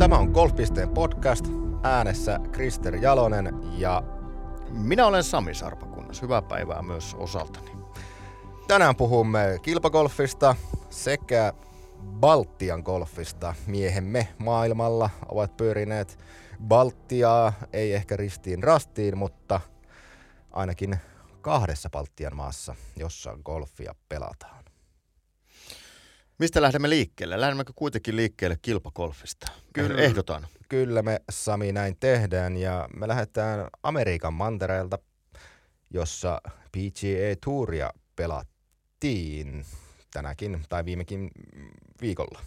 Tämä on Golfpisteen podcast. Äänessä Krister Jalonen ja Minä olen Sami Sarpakunnas. Hyvää päivää myös osaltani. tänään puhumme kilpagolfista sekä Baltian golfista. Miehemme maailmalla ovat pyörineet Baltiaa, ei ehkä ristiin rastiin, mutta ainakin kahdessa Baltian maassa, jossa golfia pelataan. Mistä lähdemme liikkeelle? Lähdemmekö kuitenkin liikkeelle kilpakolfista? Kyllä. Ehdotan. Kyllä me Sami näin tehdään ja me lähdetään Amerikan mantereelta, jossa PGA Touria pelattiin tänäkin tai viimekin viikolla.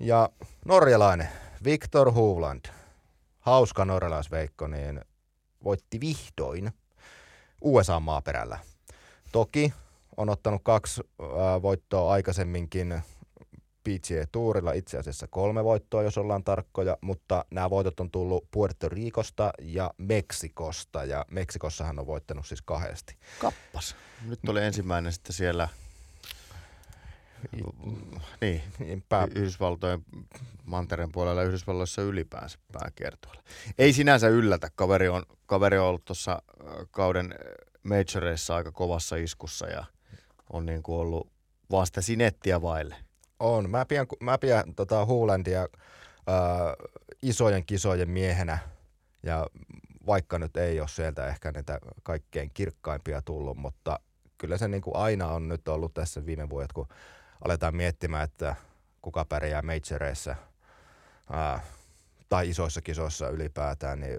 Ja norjalainen Victor Hovland, hauska norjalaisveikko, niin voitti vihdoin USA-maaperällä. Toki on ottanut kaksi äh, voittoa aikaisemminkin PGA Tourilla itse asiassa kolme voittoa, jos ollaan tarkkoja, mutta nämä voitot on tullut Puerto Ricosta ja Meksikosta, ja Meksikossahan on voittanut siis kahdesti. Kappas. Nyt oli ensimmäinen sitten siellä niin, Niinpä, Yhdysvaltojen mantereen puolella ja Yhdysvalloissa ylipäänsä pääkiertueella. Ei sinänsä yllätä. Kaveri on, kaveri on ollut tuossa kauden majoreissa aika kovassa iskussa ja on niin kuin ollut vaan sinettiä vaille. on. Mä pidän, mä pidän tota Huulandia äh, isojen kisojen miehenä, ja vaikka nyt ei ole sieltä ehkä niitä kaikkein kirkkaimpia tullut, mutta kyllä se niin kuin aina on nyt ollut tässä viime vuodet, kun aletaan miettimään, että kuka pärjää majoreissa ää, tai isoissa kisoissa ylipäätään, niin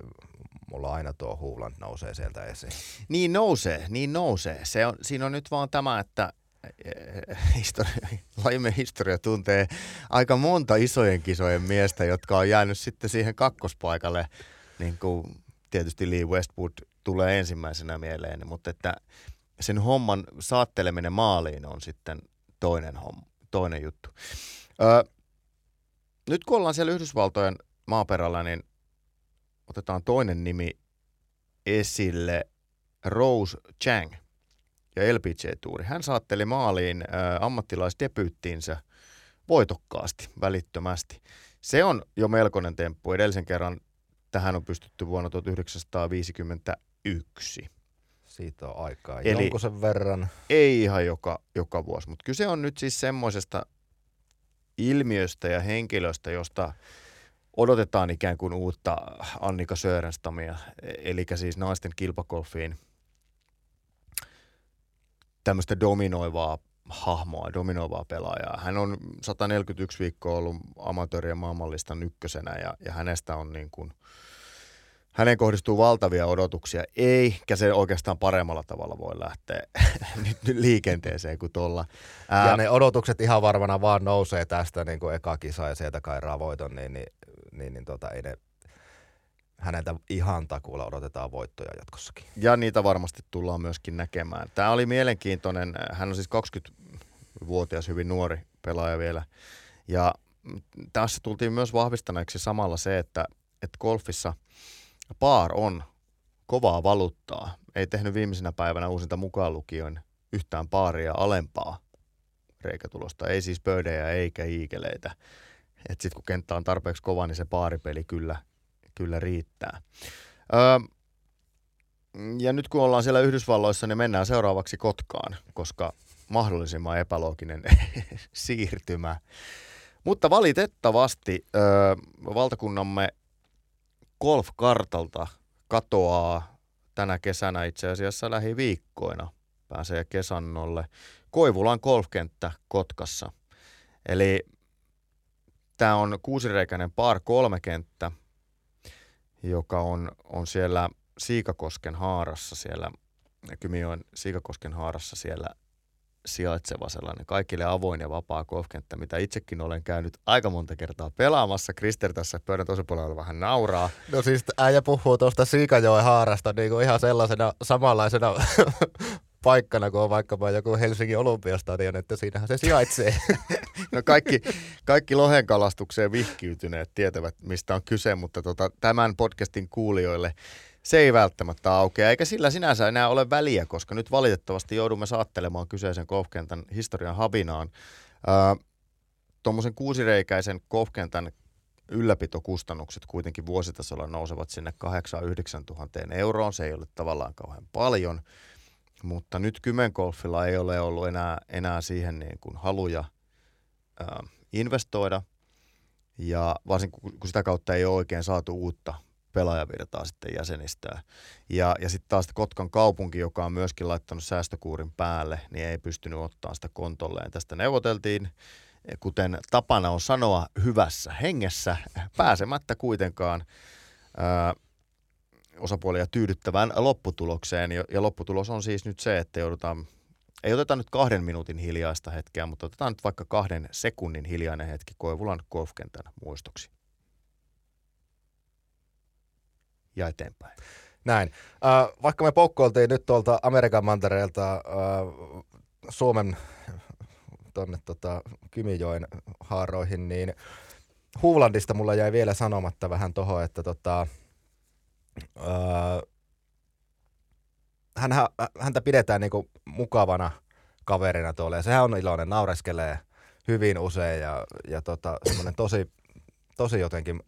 mulla aina tuo Huuland nousee sieltä esiin. Niin nousee, niin nousee. Se on, siinä on nyt vaan tämä, että eh, historia, lajimme historia tuntee aika monta isojen kisojen miestä, jotka on jäänyt sitten siihen kakkospaikalle. Niin kuin tietysti Lee Westwood tulee ensimmäisenä mieleen, mutta että sen homman saatteleminen maaliin on sitten toinen, homma, toinen juttu. Öö, nyt kun ollaan siellä Yhdysvaltojen maaperällä, niin otetaan toinen nimi esille, Rose Chang ja LPG-tuuri. Hän saatteli maaliin ä, ammattilaisdebyyttiinsä voitokkaasti, välittömästi. Se on jo melkoinen temppu. Edellisen kerran tähän on pystytty vuonna 1951. Siitä on aikaa. Eli- Eli... Jonkun sen verran. Ei ihan joka, joka vuosi, mutta kyse on nyt siis semmoisesta ilmiöstä ja henkilöstä, josta odotetaan ikään kuin uutta Annika Sörenstamia, eli siis naisten kilpakolfiin tämmöistä dominoivaa hahmoa, dominoivaa pelaajaa. Hän on 141 viikkoa ollut amatöörien maailmanlistan ykkösenä ja, ja hänestä on niin kuin, häneen kohdistuu valtavia odotuksia, eikä se oikeastaan paremmalla tavalla voi lähteä nyt, liikenteeseen kuin tuolla. Ja ne odotukset ihan varmana vaan nousee tästä niin kuin eka kisa ja sieltä kairaa voiton, niin, niin, niin, niin tota, ei ne, häneltä ihan takuulla odotetaan voittoja jatkossakin. Ja niitä varmasti tullaan myöskin näkemään. Tämä oli mielenkiintoinen. Hän on siis 20-vuotias, hyvin nuori pelaaja vielä. Ja tässä tultiin myös vahvistaneeksi samalla se, että, että golfissa paar on kovaa valuuttaa. Ei tehnyt viimeisenä päivänä uusinta mukaan lukioin yhtään paaria alempaa reikätulosta. Ei siis pöydejä eikä iikeleitä. Sitten kun kenttä on tarpeeksi kova, niin se paaripeli kyllä, kyllä riittää. Öö, ja nyt kun ollaan siellä Yhdysvalloissa, niin mennään seuraavaksi Kotkaan, koska mahdollisimman epälooginen siirtymä. Mutta valitettavasti ö, valtakunnamme golfkartalta katoaa tänä kesänä itse asiassa lähiviikkoina. Pääsee kesannolle Koivulan golfkenttä Kotkassa. Eli tämä on kuusireikäinen par kolme kenttä, joka on, on siellä Siikakosken haarassa siellä, Kymijoen Siikakosken haarassa siellä sijaitseva sellainen kaikille avoin ja vapaa golfkenttä, mitä itsekin olen käynyt aika monta kertaa pelaamassa. Krister tässä pöydän toisella puolella vähän nauraa. No siis äijä puhuu tuosta Siikajoen haarasta niin kuin ihan sellaisena samanlaisena paikkana kuin on vaikkapa joku Helsingin Olympiastadion, että siinähän se sijaitsee. No kaikki, kaikki lohenkalastukseen vihkiytyneet tietävät, mistä on kyse, mutta tota, tämän podcastin kuulijoille se ei välttämättä aukea, eikä sillä sinänsä enää ole väliä, koska nyt valitettavasti joudumme saattelemaan kyseisen golfkentän historian habinaan. Tuommoisen kuusireikäisen golfkentän ylläpitokustannukset kuitenkin vuositasolla nousevat sinne 8-9 tuhanteen euroon. Se ei ole tavallaan kauhean paljon, mutta nyt Kymenkolfilla ei ole ollut enää, enää siihen niin kuin haluja ää, investoida. Ja varsinkin kun sitä kautta ei ole oikein saatu uutta pelaajavirtaa sitten jäsenistää. Ja, ja sitten taas Kotkan kaupunki, joka on myöskin laittanut säästökuurin päälle, niin ei pystynyt ottaa sitä kontolleen. Tästä neuvoteltiin, kuten tapana on sanoa, hyvässä hengessä, pääsemättä kuitenkaan ää, osapuolia tyydyttävään lopputulokseen. Ja, ja lopputulos on siis nyt se, että joudutaan ei oteta nyt kahden minuutin hiljaista hetkeä, mutta otetaan nyt vaikka kahden sekunnin hiljainen hetki Koivulan golfkentän muistoksi. ja eteenpäin. Näin. Äh, vaikka me poukkoiltiin nyt tuolta Amerikan mantereelta äh, Suomen tuonne tota, Kymijoen haaroihin, niin Huulandista mulla jäi vielä sanomatta vähän toho, että tota, äh, hän, häntä pidetään niinku mukavana kaverina tuolla ja sehän on iloinen, naureskelee hyvin usein ja, ja tota, semmoinen tosi, tosi jotenkin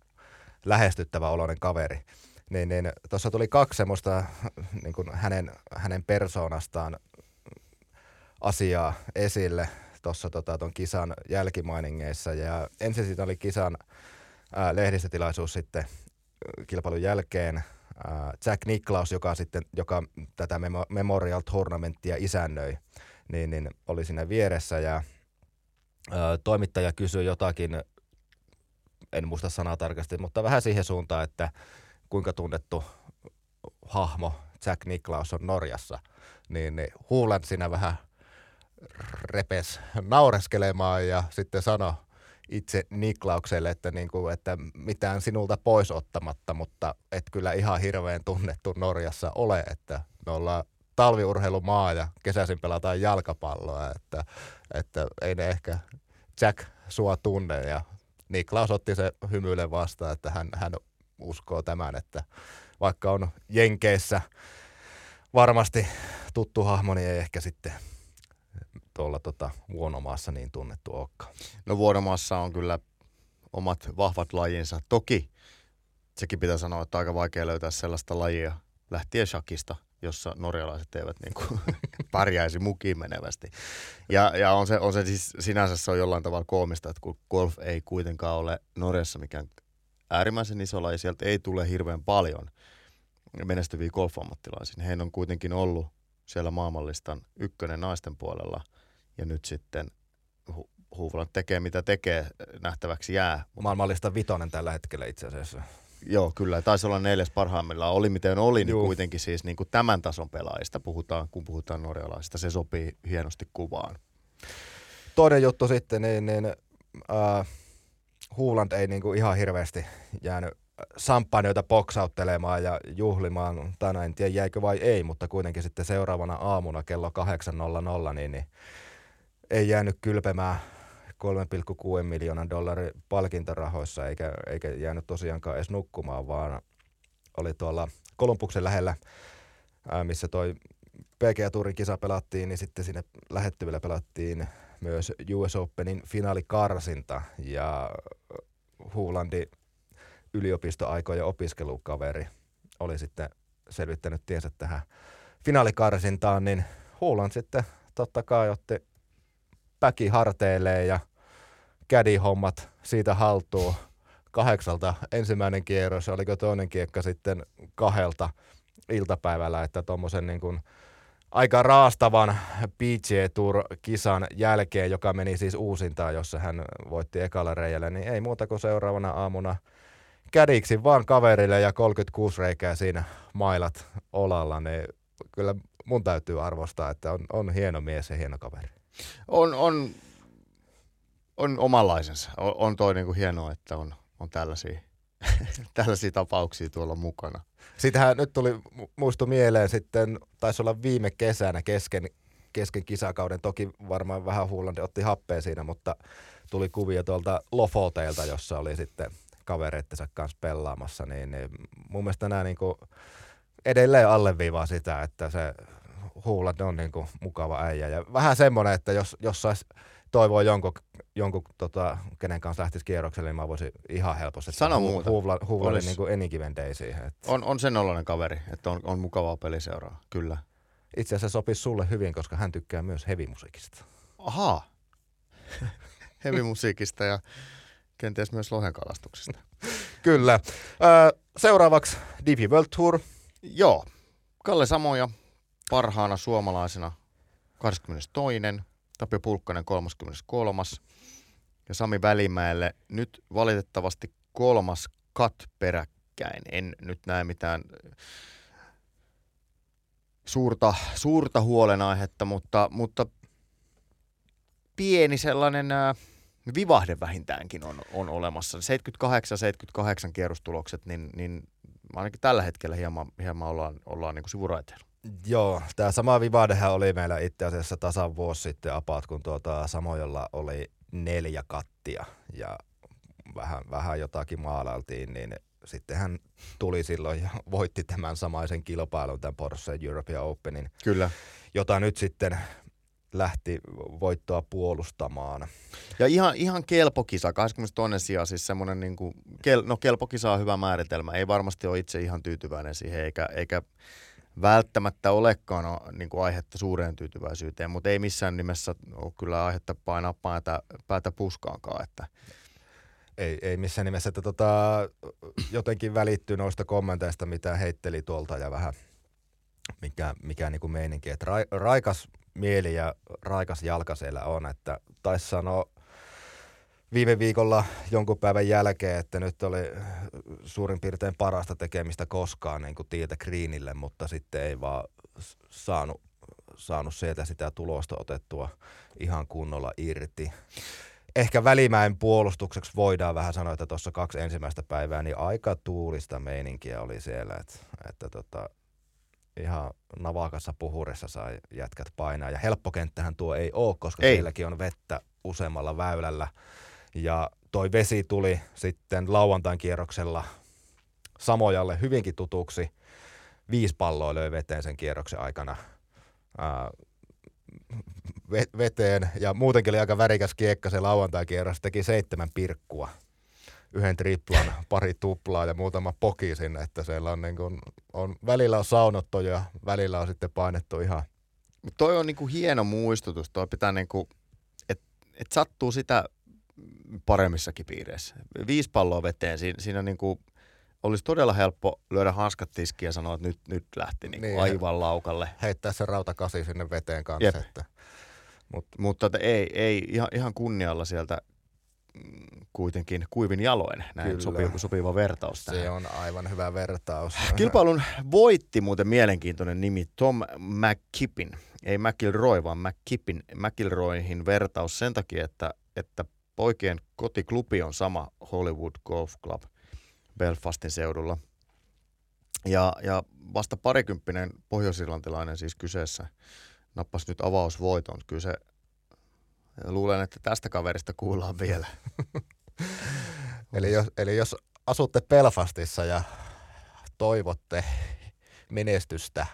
lähestyttävä oloinen kaveri niin, niin tuossa tuli kaksi semmoista niin kuin hänen, hänen persoonastaan asiaa esille tuossa tota, ton kisan jälkimainingeissa. Ja ensin siitä oli kisan ää, lehdistötilaisuus sitten kilpailun jälkeen. Ää, Jack Nicklaus, joka, sitten, joka tätä Memorial Tournamenttia isännöi, niin, niin oli siinä vieressä ja ää, toimittaja kysyi jotakin, en muista sanaa tarkasti, mutta vähän siihen suuntaan, että kuinka tunnettu hahmo Jack Nicklaus on Norjassa, niin, niin Huulan siinä vähän repes naureskelemaan ja sitten sano itse Niklaukselle, että, niin kuin, että mitään sinulta pois ottamatta, mutta et kyllä ihan hirveän tunnettu Norjassa ole, että me ollaan talviurheilumaa ja kesäisin pelataan jalkapalloa, että, että ei ne ehkä Jack sua tunne. Ja Niklaus otti se hymyille vastaan, että hän, hän uskoo tämän, että vaikka on Jenkeissä varmasti tuttu hahmo, niin ei ehkä sitten tuolla tota, Vuonomaassa niin tunnettu olekaan. No Vuonomaassa on kyllä omat vahvat lajinsa. Toki sekin pitää sanoa, että aika vaikea löytää sellaista lajia lähtien shakista, jossa norjalaiset eivät niin kuin pärjäisi mukiin menevästi. Ja, ja on, se, on se siis sinänsä se on jollain tavalla koomista, että kun golf ei kuitenkaan ole Norjassa mikään äärimmäisen iso laji, sieltä ei tule hirveän paljon menestyviä golfammattilaisia. Heidän on kuitenkin ollut siellä maailmanlistan ykkönen naisten puolella ja nyt sitten hu- Huuvola tekee mitä tekee, nähtäväksi jää. Maailmanlistan vitonen tällä hetkellä itse asiassa. Joo, kyllä. Taisi olla neljäs parhaimmillaan. Oli miten oli, niin Juu. kuitenkin siis niin kuin tämän tason pelaajista puhutaan, kun puhutaan norjalaisista. Se sopii hienosti kuvaan. Toinen juttu sitten, niin, niin äh, Huuland ei niinku ihan hirveästi jäänyt samppanjoita boksauttelemaan ja juhlimaan. Tänään en tiedä jäikö vai ei, mutta kuitenkin sitten seuraavana aamuna kello 8.00 niin, niin ei jäänyt kylpemään 3,6 miljoonan dollarin palkintorahoissa eikä, eikä jäänyt tosiaankaan edes nukkumaan, vaan oli tuolla Kolumbuksen lähellä, missä toi PGA Tourin kisa pelattiin, niin sitten sinne lähettyvillä pelattiin myös US Openin finaalikarsinta ja Huulandi yliopistoaikojen opiskelukaveri oli sitten selvittänyt tiensä tähän finaalikarsintaan, niin Huuland sitten totta kai otti päki harteilleen ja kädi-hommat siitä haltuun kahdeksalta ensimmäinen kierros, oliko toinen kiekka sitten kahdelta iltapäivällä, että tuommoisen niin kuin aika raastavan PGA Tour-kisan jälkeen, joka meni siis uusintaan, jossa hän voitti ekalla reijällä, niin ei muuta kuin seuraavana aamuna kädiksi vaan kaverille ja 36 reikää siinä mailat olalla, niin kyllä mun täytyy arvostaa, että on, on hieno mies ja hieno kaveri. On, on, on omanlaisensa. On, on toi niinku hienoa, että on, on tällaisia, tällaisia tapauksia tuolla mukana. Sitähän nyt tuli muistu mieleen sitten, taisi olla viime kesänä kesken, kesken kisakauden. Toki varmaan vähän Huulandi otti happea siinä, mutta tuli kuvia tuolta Lofoteilta, jossa oli sitten kavereittensa kanssa pelaamassa. Niin, niin mun mielestä nämä niin kuin edelleen alleviivaa sitä, että se Huuland on niin kuin mukava äijä. Ja vähän semmoinen, että jos, jos saisi toivoo jonkun, jonkun tota, kenen kanssa lähtisi kierrokselle, niin mä voisin ihan helposti Sano muuta. huuvla, huuvla Olis- niin kuin Enikiven Day siihen. Että On, on sen oloinen kaveri, että on, on mukavaa peliseuraa, kyllä. itse asiassa sopisi sulle hyvin, koska hän tykkää myös hevimusiikista. Ahaa. Hevimusiikista ja kenties myös lohenkalastuksesta. Kyllä. Ö, seuraavaksi DP World Tour. Joo. Kalle Samoja parhaana suomalaisena 22. Tapio Pulkkanen 33. Ja Sami Välimäelle nyt valitettavasti kolmas kat peräkkäin. En nyt näe mitään suurta, suurta huolenaihetta, mutta, mutta pieni sellainen ää, vivahde vähintäänkin on, on olemassa. 78-78 kierrostulokset, niin, niin ainakin tällä hetkellä hieman, hieman ollaan, ollaan niin kuin sivuraiteilla. Joo, tämä sama Vivadehän oli meillä itse asiassa tasan vuosi sitten apat, kun tuota Samojolla oli neljä kattia ja vähän, vähän jotakin maalailtiin, niin sitten hän tuli silloin ja voitti tämän samaisen kilpailun, tämän Porsche European Openin, Kyllä. jota nyt sitten lähti voittoa puolustamaan. Ja ihan, ihan kelpokisa, 22. sija, siis semmoinen, niin kuin, kel, no kelpokisa on hyvä määritelmä. Ei varmasti ole itse ihan tyytyväinen siihen, eikä, eikä välttämättä olekaan niin kuin aihetta suureen tyytyväisyyteen, mutta ei missään nimessä ole kyllä aihetta painaa päätä, päätä puskaankaan. Että Ei, ei missään nimessä, että tota, jotenkin välittyy noista kommenteista, mitä heitteli tuolta ja vähän mikä, mikä niinku meininki. Että ra, raikas mieli ja raikas jalka siellä on, että taisi sanoa viime viikolla jonkun päivän jälkeen, että nyt oli suurin piirtein parasta tekemistä koskaan niin kuin Tiiltä Greenille, mutta sitten ei vaan saanut, saanut sieltä sitä tulosta otettua ihan kunnolla irti. Ehkä Välimäen puolustukseksi voidaan vähän sanoa, että tuossa kaksi ensimmäistä päivää, niin aika tuulista meininkiä oli siellä, että, että tota, ihan navakassa puhurissa sai jätkät painaa. Ja helppokenttähän tuo ei ole, koska ei. sielläkin on vettä useammalla väylällä. Ja toi vesi tuli sitten lauantain kierroksella Samojalle hyvinkin tutuksi. Viisi palloa löi veteen sen kierroksen aikana ää, ve- veteen. Ja muutenkin oli aika värikäs kiekka se lauantain kierros. Teki seitsemän pirkkua. Yhden triplan, pari tuplaa ja muutama poki sinne, että siellä on, niin kuin, on välillä on saunottu ja välillä on sitten painettu ihan Mut toi on niinku hieno muistutus. Toi pitää niinku, että et sattuu sitä paremmissakin piireissä. Viisi palloa veteen, siinä, siinä niinku, olisi todella helppo lyödä hanskat tiskiin ja sanoa, että nyt, nyt lähti niinku Niin. aivan laukalle. heittää se rautakasi sinne veteen kanssa. Jep. Että, Mutta että ei, ei ihan, ihan kunnialla sieltä mm, kuitenkin kuivin jaloin. Näin Kyllä. sopiva, sopiva vertaus tähän. se on aivan hyvä vertaus. Kilpailun voitti muuten mielenkiintoinen nimi Tom McKippin. Ei McIlroy, vaan McKippin. McIlroyhin vertaus sen takia, että, että poikien kotiklubi on sama Hollywood Golf Club Belfastin seudulla. Ja, ja vasta parikymppinen pohjoisirlantilainen siis kyseessä nappasi nyt avausvoiton. Kyllä se, luulen, että tästä kaverista kuullaan vielä. Eli jos, eli jos asutte Belfastissa ja toivotte menestystä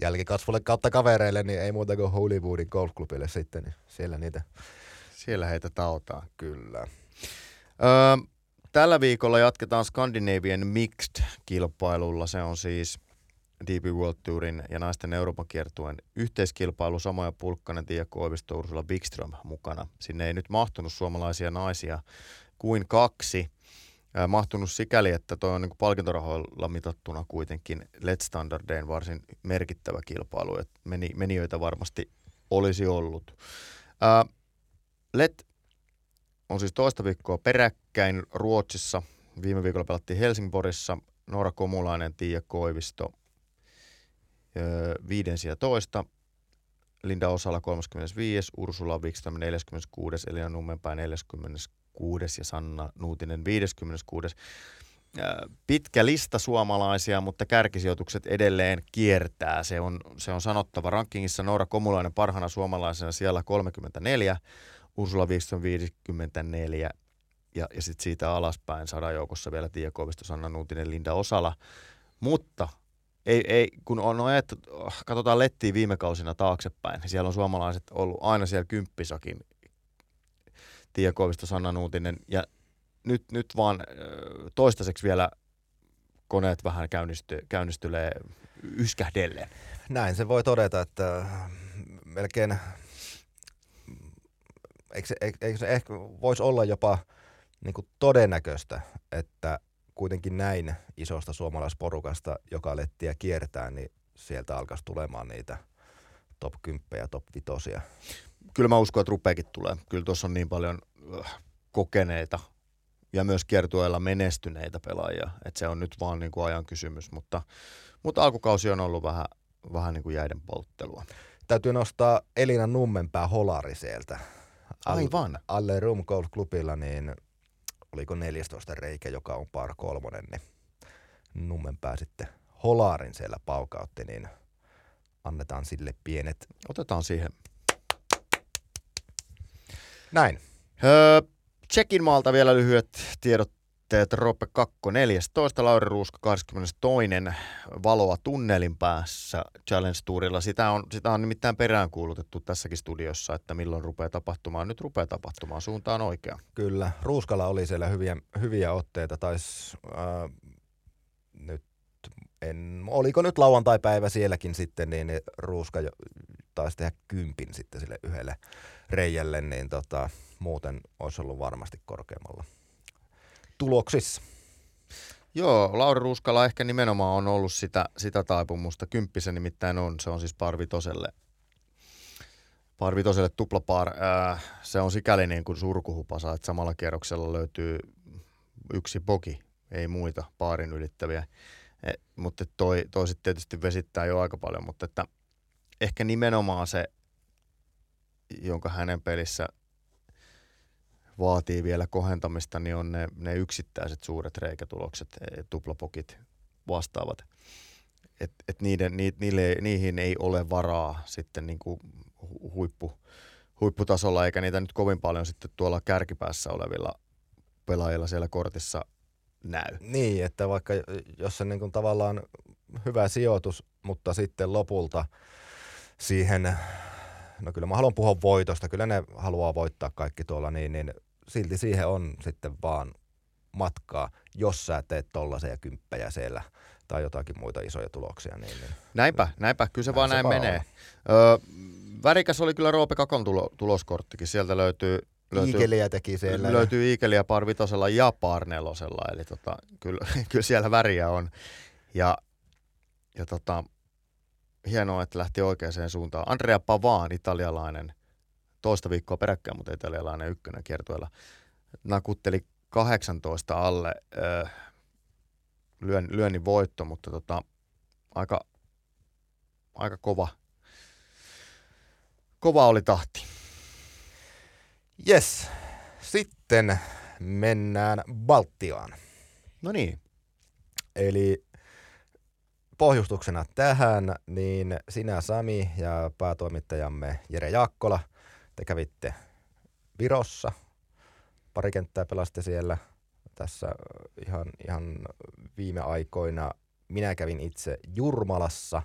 jälkikasvulle kautta kavereille, niin ei muuta kuin Hollywoodin golfklubille sitten, niin siellä niitä Siellä heitä tautaa. kyllä. Öö, tällä viikolla jatketaan Scandinavian Mixed-kilpailulla. Se on siis DP World Tourin ja naisten Euroopan kiertueen yhteiskilpailu. Samoja Pulkkanen, Tiia Koivisto, Ursula Wikström mukana. Sinne ei nyt mahtunut suomalaisia naisia kuin kaksi. Öö, mahtunut sikäli, että toi on niin palkintorahoilla mitattuna kuitenkin Let's Standardeen varsin merkittävä kilpailu. Et meni, menijöitä varmasti olisi ollut. Öö, Let on siis toista viikkoa peräkkäin Ruotsissa. Viime viikolla pelattiin Helsingborissa. Noora Komulainen, Tiia Koivisto öö, viiden sija toista. Linda Osala 35, Ursula Wikström 46, Elina Nummenpää 46 ja Sanna Nuutinen 56. Öö, Pitkä lista suomalaisia, mutta kärkisijoitukset edelleen kiertää. Se on, se on sanottava. Rankingissa Noora Komulainen parhaana suomalaisena siellä 34, Ursula Wikström 54 ja, ja sitten siitä alaspäin sadan joukossa vielä Tiia Koivisto, Sanna Nuutinen, Linda Osala. Mutta ei, ei, kun on ajettu, katsotaan lettiä viime kausina taaksepäin, niin siellä on suomalaiset ollut aina siellä kymppisakin. Tiia Koivisto, Sanna Nuutinen ja nyt, nyt vaan toistaiseksi vielä koneet vähän käynnisty, käynnistylee yskähdelleen. Näin se voi todeta, että melkein eikö se, eikö se ehkä voisi olla jopa niin kuin todennäköistä, että kuitenkin näin isosta suomalaisporukasta, joka lettiä kiertää, niin sieltä alkaisi tulemaan niitä top 10 ja top 5. Kyllä mä uskon, että rupeakin tulee. Kyllä tuossa on niin paljon äh, kokeneita ja myös kiertueella menestyneitä pelaajia, että se on nyt vaan niin kuin ajan kysymys, mutta, mutta alkukausi on ollut vähän, vähän niin kuin jäiden polttelua. Täytyy nostaa Elina Nummenpää Holari sieltä. Aivan. Alle Room Golf Clubilla, niin oliko 14 reikä, joka on par kolmonen, niin Nummenpää sitten Holarin siellä paukautti, niin annetaan sille pienet. Otetaan siihen. Näin. Öö, Tsekin maalta vielä lyhyet tiedotteet. Rope 2, 14, Lauri Ruuska 22. Valoa tunnelin päässä Challenge Tourilla. Sitä on, sitä on nimittäin peräänkuulutettu tässäkin studiossa, että milloin rupeaa tapahtumaan. Nyt rupeaa tapahtumaan, suuntaan oikea. Kyllä, Ruuskalla oli siellä hyviä, hyviä otteita. Tais, äh, nyt en, oliko nyt lauantai-päivä sielläkin sitten, niin Ruuska jo, taisi tehdä kympin sitten sille yhdelle reijälle, niin tota, muuten olisi ollut varmasti korkeammalla tuloksissa. Joo, Lauri Ruskala ehkä nimenomaan on ollut sitä, sitä taipumusta. Kymppisen nimittäin on, se on siis parvitoselle parvitoselle tuplapar. Äh, se on sikäli niin kuin surkuhupasa, että samalla kierroksella löytyy yksi boki, ei muita paarin ylittäviä. E, mutta toi, toi sitten tietysti vesittää jo aika paljon, mutta että ehkä nimenomaan se, jonka hänen pelissä vaatii vielä kohentamista, niin on ne, ne yksittäiset suuret reikätulokset, e, tuplapokit vastaavat. Et, et niiden, ni, niille, niihin ei ole varaa sitten niin kuin huippu, huipputasolla, eikä niitä nyt kovin paljon sitten tuolla kärkipäässä olevilla pelaajilla siellä kortissa näy. Niin, että vaikka jos se niin kuin tavallaan hyvä sijoitus, mutta sitten lopulta siihen, no kyllä mä haluan puhua voitosta, kyllä ne haluaa voittaa kaikki tuolla, niin, niin silti siihen on sitten vaan matkaa, jos sä teet tollaisia kymppejä siellä tai jotakin muita isoja tuloksia. Niin, niin. Näinpä, näinpä, kyllä se näin vaan se näin vaan menee. Öö, värikäs oli kyllä Roope Kakon tulo, tuloskorttikin, sieltä löytyy löytyy, Iikeliä teki siellä. Löytyy Iikeliä par vitosella ja par nelosella, eli tota, kyllä, kyllä siellä väriä on. Ja, ja tota, hienoa, että lähti oikeaan suuntaan. Andrea Pavan, italialainen, toista viikkoa peräkkäin, mutta italialainen ykkönen kiertueella, nakutteli 18 alle öö, lyön, lyönnin voitto, mutta tota, aika, aika kova, kova oli tahti. Yes. Sitten mennään Baltiaan. No niin. Eli pohjustuksena tähän, niin sinä Sami ja päätoimittajamme Jere Jaakkola, te kävitte Virossa. Pari kenttää pelaste siellä tässä ihan, ihan viime aikoina. Minä kävin itse Jurmalassa,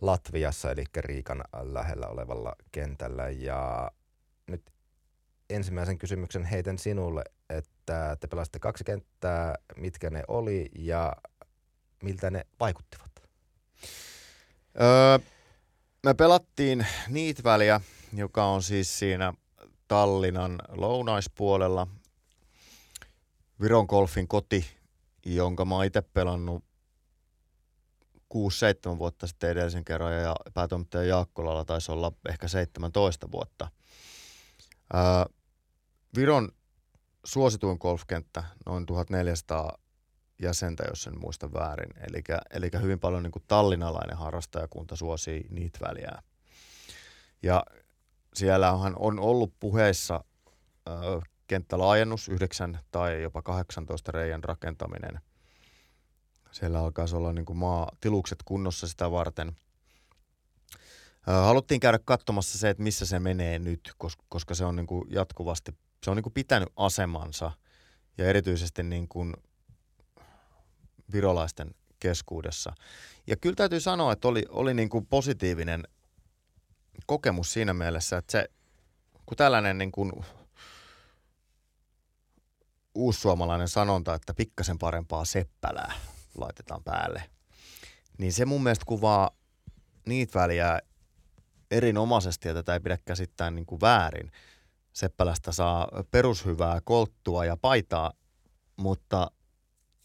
Latviassa, eli Riikan lähellä olevalla kentällä. Ja nyt ensimmäisen kysymyksen heitän sinulle, että te pelasitte kaksi kenttää, mitkä ne oli ja miltä ne vaikuttivat? Öö, me pelattiin Niitväliä, joka on siis siinä Tallinnan lounaispuolella. Viron golfin koti, jonka mä oon itse pelannut 6-7 vuotta sitten edellisen kerran ja päätoimittaja Jaakkolalla taisi olla ehkä 17 vuotta. Öö, Viron suosituin golfkenttä, noin 1400 jäsentä, jos en muista väärin. Eli hyvin paljon niin kuin tallinalainen harrastajakunta suosii niitä väliä. Ja siellä on ollut puheissa ö, kenttälaajennus, 9 tai jopa 18 reijän rakentaminen. Siellä alkaisi olla niin kuin maa, tilukset kunnossa sitä varten. Ö, haluttiin käydä katsomassa se, että missä se menee nyt, koska se on niin kuin jatkuvasti se on niin kuin pitänyt asemansa ja erityisesti niin kuin virolaisten keskuudessa. Ja kyllä täytyy sanoa, että oli, oli niin kuin positiivinen kokemus siinä mielessä, että se, kun tällainen niin kuin uussuomalainen sanonta, että pikkasen parempaa seppälää laitetaan päälle, niin se mun mielestä kuvaa niitä väliä erinomaisesti, ja tätä ei pidä käsittää niin kuin väärin. Seppälästä saa perushyvää kolttua ja paitaa, mutta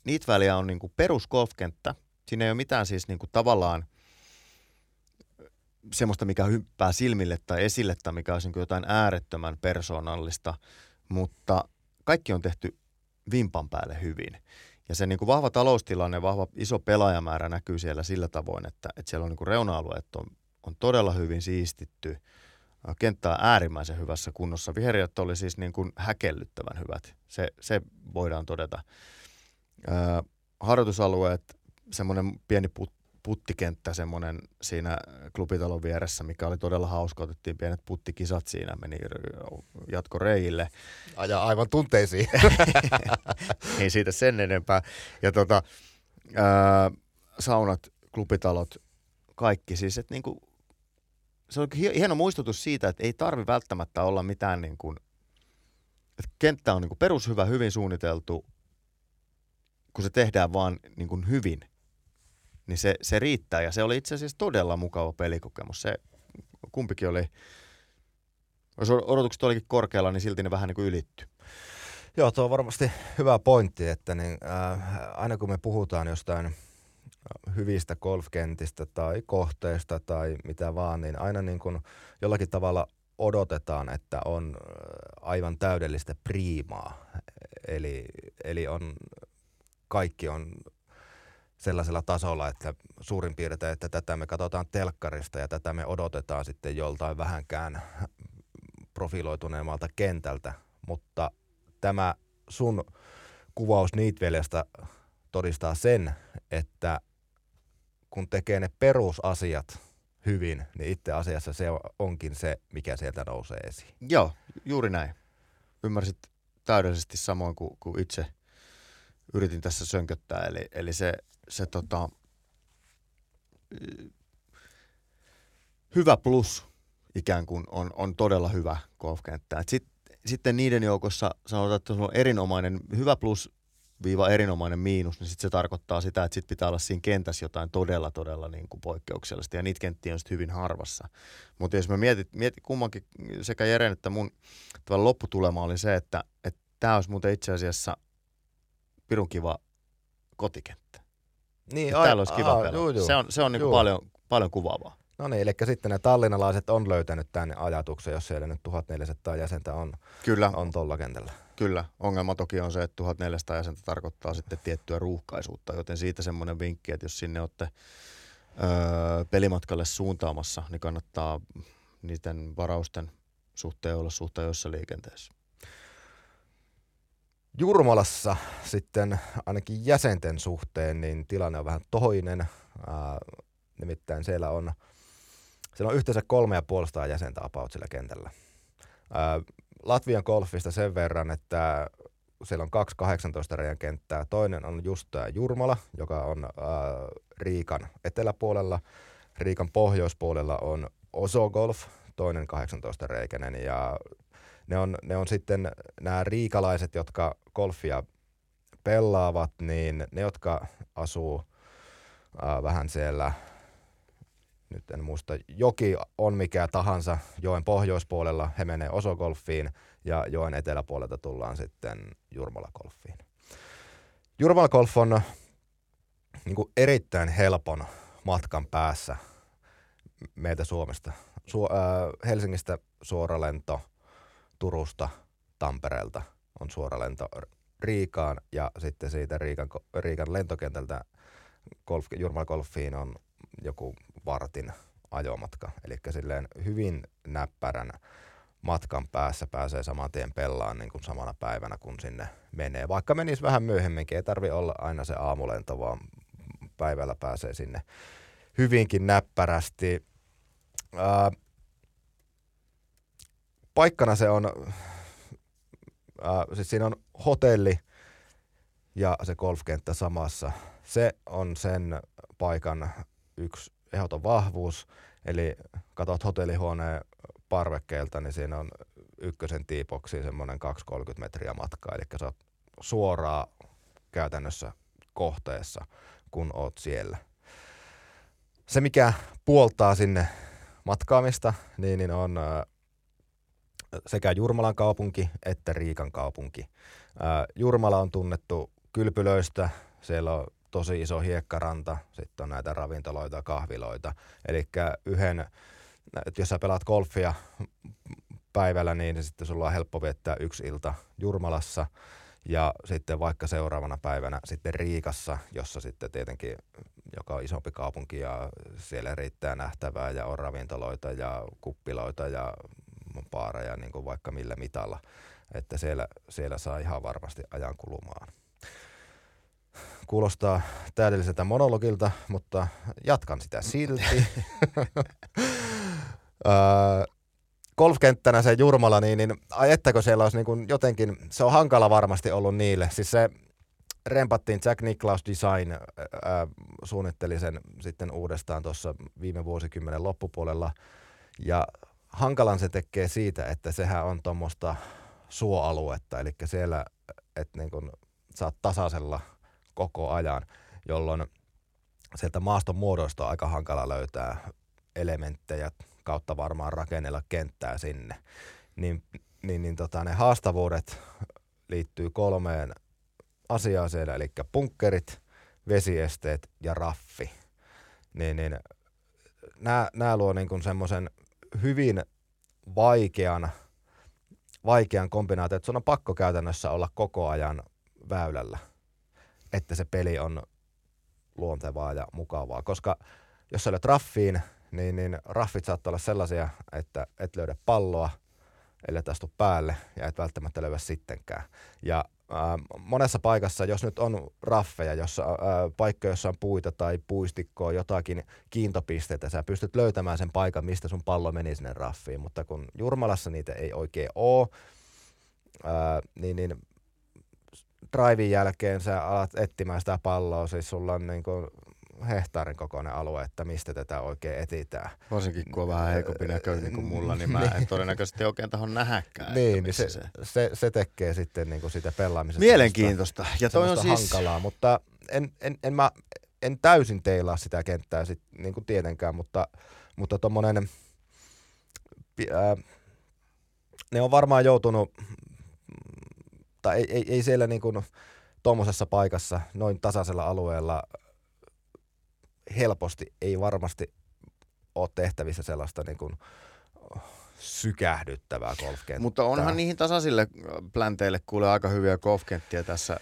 niitä väliä on niin kuin perusgolfkenttä. Siinä ei ole mitään siis niin kuin tavallaan semmoista, mikä hyppää silmille tai esille tai mikä olisi niin jotain äärettömän persoonallista, mutta kaikki on tehty vimpan päälle hyvin. Ja se niin kuin vahva taloustilanne, vahva iso pelaajamäärä näkyy siellä sillä tavoin, että, että siellä on niin kuin reuna-alueet on, on todella hyvin siistitty. Kenttä on äärimmäisen hyvässä kunnossa. Viheriöt oli siis niin kuin häkellyttävän hyvät. Se, se voidaan todeta. Ö, harjoitusalueet, semmoinen pieni put, puttikenttä semmoinen siinä klubitalon vieressä, mikä oli todella hauska. Otettiin pienet puttikisat siinä, meni jatkoreille. Aja aivan tunteisiin. Ei siitä sen enempää. Ja tota, ää, saunat, klubitalot, kaikki siis, että niinku, se on hieno muistutus siitä, että ei tarvi välttämättä olla mitään niin kuin, että kenttä on niin kuin perushyvä, hyvin suunniteltu, kun se tehdään vaan niin kuin hyvin – niin se, se riittää. Ja se oli itse asiassa todella mukava pelikokemus. Se kumpikin oli, jos odotukset olikin korkealla, niin silti ne vähän niin kuin ylitty. Joo, tuo on varmasti hyvä pointti, että niin, äh, aina kun me puhutaan jostain hyvistä golfkentistä tai kohteista tai mitä vaan, niin aina niin kuin jollakin tavalla odotetaan, että on äh, aivan täydellistä priimaa. Eli, eli on, kaikki on sellaisella tasolla, että suurin piirtein, että tätä me katsotaan telkkarista ja tätä me odotetaan sitten joltain vähänkään profiloituneemmalta kentältä, mutta tämä sun kuvaus Niitveljestä todistaa sen, että kun tekee ne perusasiat hyvin, niin itse asiassa se onkin se, mikä sieltä nousee esiin. Joo, juuri näin. Ymmärsit täydellisesti samoin kuin, kuin itse yritin tässä sönköttää. Eli, eli se, se tota, hyvä plus ikään kuin on, on todella hyvä golfkenttä. sit, sitten niiden joukossa sanotaan, että se on erinomainen, hyvä plus viiva erinomainen miinus, niin sitten se tarkoittaa sitä, että sit pitää olla siinä kentässä jotain todella, todella niin kuin poikkeuksellista. Ja niitä kenttiä on sitten hyvin harvassa. Mutta jos mä mietin, mietin kummankin, sekä Jeren että mun lopputulema oli se, että tämä olisi muuten itse asiassa pirun kiva kotikenttä. Niin, ai, täällä olisi kiva aa, juu, juu. Se on, se on niin paljon, paljon kuvaavaa. No niin, eli sitten ne tallinnalaiset on löytänyt tämän ajatuksen, jos siellä nyt 1400 jäsentä on, Kyllä. on tuolla kentällä. Kyllä. Ongelma toki on se, että 1400 jäsentä tarkoittaa sitten tiettyä ruuhkaisuutta, joten siitä semmoinen vinkki, että jos sinne olette öö, pelimatkalle suuntaamassa, niin kannattaa niiden varausten suhteen olla suhteen liikenteessä. Jurmolassa sitten ainakin jäsenten suhteen niin tilanne on vähän toinen. Ää, nimittäin siellä on, siellä on yhteensä kolme ja puolestaan jäsentä about sillä kentällä. Ää, Latvian golfista sen verran, että siellä on kaksi 18 reiän kenttää. Toinen on just tämä Jurmola, joka on ää, Riikan eteläpuolella. Riikan pohjoispuolella on Oso Golf, toinen 18 reikäinen ja ne on, ne on sitten nämä riikalaiset, jotka golfia pelaavat, niin ne, jotka asuu ää, vähän siellä, nyt en muista, joki on mikä tahansa joen pohjoispuolella, he menee Osogolfiin ja joen eteläpuolelta tullaan sitten Jurmala-golfiin. Jurmala-golf on niin kuin erittäin helpon matkan päässä meiltä Suomesta. Su- äh, Helsingistä suora lento Turusta, Tampereelta on suora lento Riikaan ja sitten siitä Riikan, Riikan lentokentältä golf, Jurmal Golfiin on joku vartin ajomatka. Eli silleen hyvin näppärän matkan päässä pääsee saman tien pellaan niin kuin samana päivänä, kun sinne menee. Vaikka menisi vähän myöhemminkin, ei tarvi olla aina se aamulento, vaan päivällä pääsee sinne hyvinkin näppärästi. Ää, paikkana se on, äh, siis siinä on hotelli, ja se golfkenttä samassa. Se on sen paikan yksi ehdoton vahvuus, eli katsot hotellihuoneen parvekkeelta, niin siinä on ykkösen tiipoksi semmoinen 2-30 metriä matkaa, eli sä oot suoraan käytännössä kohteessa, kun oot siellä. Se, mikä puoltaa sinne matkaamista, niin, niin on sekä Jurmalan kaupunki että Riikan kaupunki. Jurmala on tunnettu kylpylöistä, siellä on tosi iso hiekkaranta, sitten on näitä ravintoloita, kahviloita. Eli yhden, jos sä pelaat golfia päivällä, niin sitten sulla on helppo viettää yksi ilta Jurmalassa ja sitten vaikka seuraavana päivänä sitten Riikassa, jossa sitten tietenkin, joka on isompi kaupunki ja siellä riittää nähtävää ja on ravintoloita ja kuppiloita ja paareja niin kuin vaikka millä mitalla, että siellä, siellä saa ihan varmasti ajan kulumaan. Kuulostaa täydelliseltä monologilta, mutta jatkan sitä silti. golfkenttänä se Jurmala, niin, niin ajettako siellä olisi niin kuin jotenkin, se on hankala varmasti ollut niille. Siis se rempattiin Jack Nicklaus Design, ää, suunnitteli sen sitten uudestaan tuossa viime vuosikymmenen loppupuolella. Ja hankalan se tekee siitä, että sehän on tuommoista suoaluetta, eli siellä, että niin kun saat tasaisella koko ajan, jolloin sieltä maaston muodoista on aika hankala löytää elementtejä kautta varmaan rakennella kenttää sinne. Niin, niin, niin tota, ne haastavuudet liittyy kolmeen asiaan siellä, eli punkkerit, vesiesteet ja raffi. Niin, niin nämä luo niin semmoisen hyvin vaikean, vaikean kombinaation, että sun on pakko käytännössä olla koko ajan väylällä, että se peli on luontevaa ja mukavaa. Koska jos sä olet raffiin, niin, niin raffit saattaa olla sellaisia, että et löydä palloa, ellei astu päälle ja et välttämättä löyä sittenkään. Ja monessa paikassa, jos nyt on raffeja, jossa, ää, paikka, jossa on puita tai puistikkoa, jotakin kiintopisteitä, sä pystyt löytämään sen paikan, mistä sun pallo meni sinne raffiin, mutta kun Jurmalassa niitä ei oikein ole, ää, niin, niin drivin jälkeen sä alat etsimään sitä palloa, siis sulla on niin kuin hehtaarin kokoinen alue, että mistä tätä oikein etitään. Varsinkin kun on vähän heikompi näköinen kuin mulla, niin mä en todennäköisesti oikein tahon nähäkään. Niin, niin se, se... Se, se, tekee sitten niin kuin sitä pelaamisesta. Mielenkiintoista. Ja toi on siis... hankalaa, mutta en, en, en, mä, en täysin teilaa sitä kenttää sit, niin kuin tietenkään, mutta, mutta tommonen, ää, ne on varmaan joutunut, tai ei, ei, ei siellä niin kuin tuommoisessa paikassa, noin tasaisella alueella helposti ei varmasti ole tehtävissä sellaista niin kuin sykähdyttävää golfkenttää. Mutta onhan niihin tasaisille plänteille kuule aika hyviä golfkenttiä tässä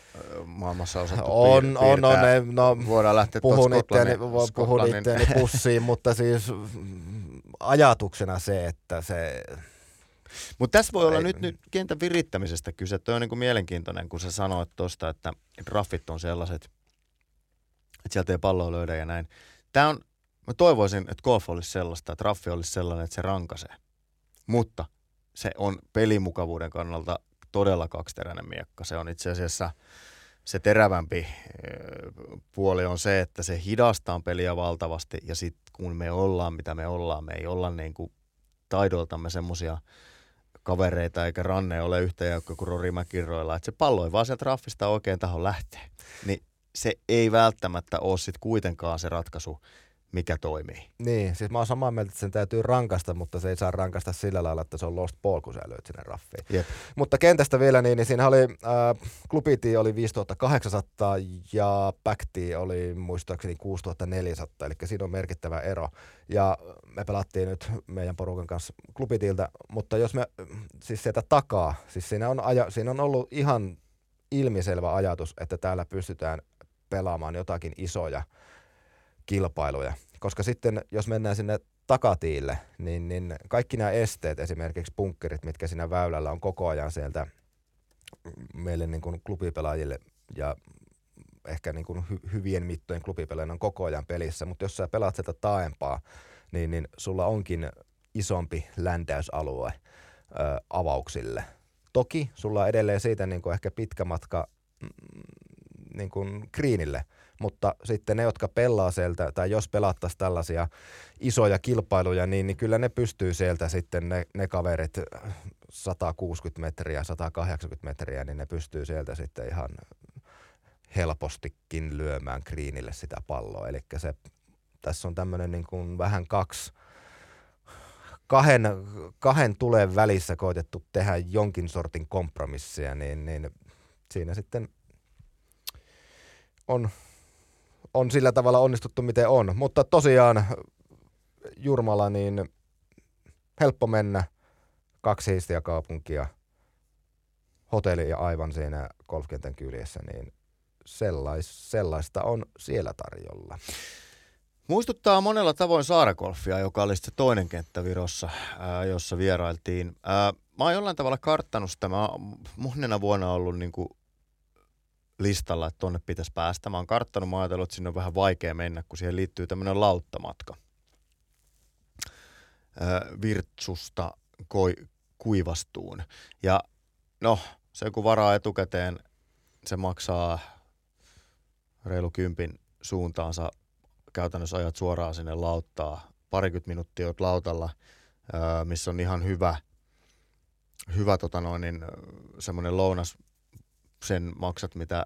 maailmassa osattu On, piir- on, on. Ne, no, Voidaan lähteä puhun itteeni, puhun itteeni pussiin, mutta siis ajatuksena se, että se... Mutta tässä voi olla ei, nyt, nyt kentän virittämisestä kyse. Tuo on niin kuin mielenkiintoinen, kun sä sanoit tuosta, että raffit on sellaiset, että sieltä ei palloa löydä ja näin. Tämä on, mä toivoisin, että golf olisi sellaista, että raffi olisi sellainen, että se rankaisee. Mutta se on pelimukavuuden kannalta todella kaksiteräinen miekka. Se on itse asiassa se terävämpi puoli on se, että se hidastaa peliä valtavasti ja sitten kun me ollaan mitä me ollaan, me ei olla niin kuin taidoltamme semmoisia kavereita eikä ranne ole yhtä joukko kuin Rori Mäkiroilla, että se pallo ei vaan sieltä raffista oikein taho lähtee. Niin se ei välttämättä ole sitten kuitenkaan se ratkaisu, mikä toimii. Niin, siis mä oon samaa mieltä, että sen täytyy rankasta, mutta se ei saa rankasta sillä lailla, että se on lost ball, kun sä löyt sinne raffiin. Jep. Mutta kentästä vielä, niin, niin siinä oli, äh, klubiti oli 5800 ja backti oli muistaakseni 6400, eli siinä on merkittävä ero. Ja me pelattiin nyt meidän porukan kanssa klubitilta, mutta jos me, siis sieltä takaa, siis siinä on, aja, siinä on ollut ihan ilmiselvä ajatus, että täällä pystytään pelaamaan jotakin isoja kilpailuja. Koska sitten, jos mennään sinne takatiille, niin, niin kaikki nämä esteet, esimerkiksi punkkerit, mitkä siinä väylällä on koko ajan sieltä meille niin kuin klubipelaajille ja ehkä niin kuin hy- hyvien mittojen klubipelaajille on koko ajan pelissä, mutta jos sä pelaat sieltä taaempaa, niin, niin sulla onkin isompi läntäysalue ö, avauksille. Toki sulla on edelleen siitä niin kuin ehkä pitkä matka mm, niin kuin kriinille. Mutta sitten ne, jotka pelaa sieltä, tai jos pelattaisiin tällaisia isoja kilpailuja, niin, niin kyllä ne pystyy sieltä sitten ne, ne kaverit 160 metriä, 180 metriä, niin ne pystyy sieltä sitten ihan helpostikin lyömään kriinille sitä palloa. Eli se, tässä on tämmöinen niin kuin vähän kaksi, kahden, kahden tulen välissä koitettu tehdä jonkin sortin kompromissia, niin, niin siinä sitten on, on sillä tavalla onnistuttu miten on. Mutta tosiaan Jurmala, niin helppo mennä, kaksi heistiä kaupunkia, hotelli ja aivan siinä golfkentän kyljessä, niin sellais, sellaista on siellä tarjolla. Muistuttaa monella tavoin Saarakolfia, joka oli se toinen kenttä Virossa, ää, jossa vierailtiin. Ää, mä oon jollain tavalla karttanut sitä. Mä monena vuonna ollut niin kuin listalla, että tonne pitäisi päästä. Mä oon karttanut, mä ajatellut, että sinne on vähän vaikea mennä, kun siihen liittyy tämmöinen lauttamatka. Virtsusta koi, kuivastuun. Ja no, se kun varaa etukäteen, se maksaa reilu kympin suuntaansa. Käytännössä ajat suoraan sinne lauttaa. Parikymmentä minuuttia olet lautalla, missä on ihan hyvä, hyvä tota noin, niin, semmoinen lounas. Sen maksat, mitä,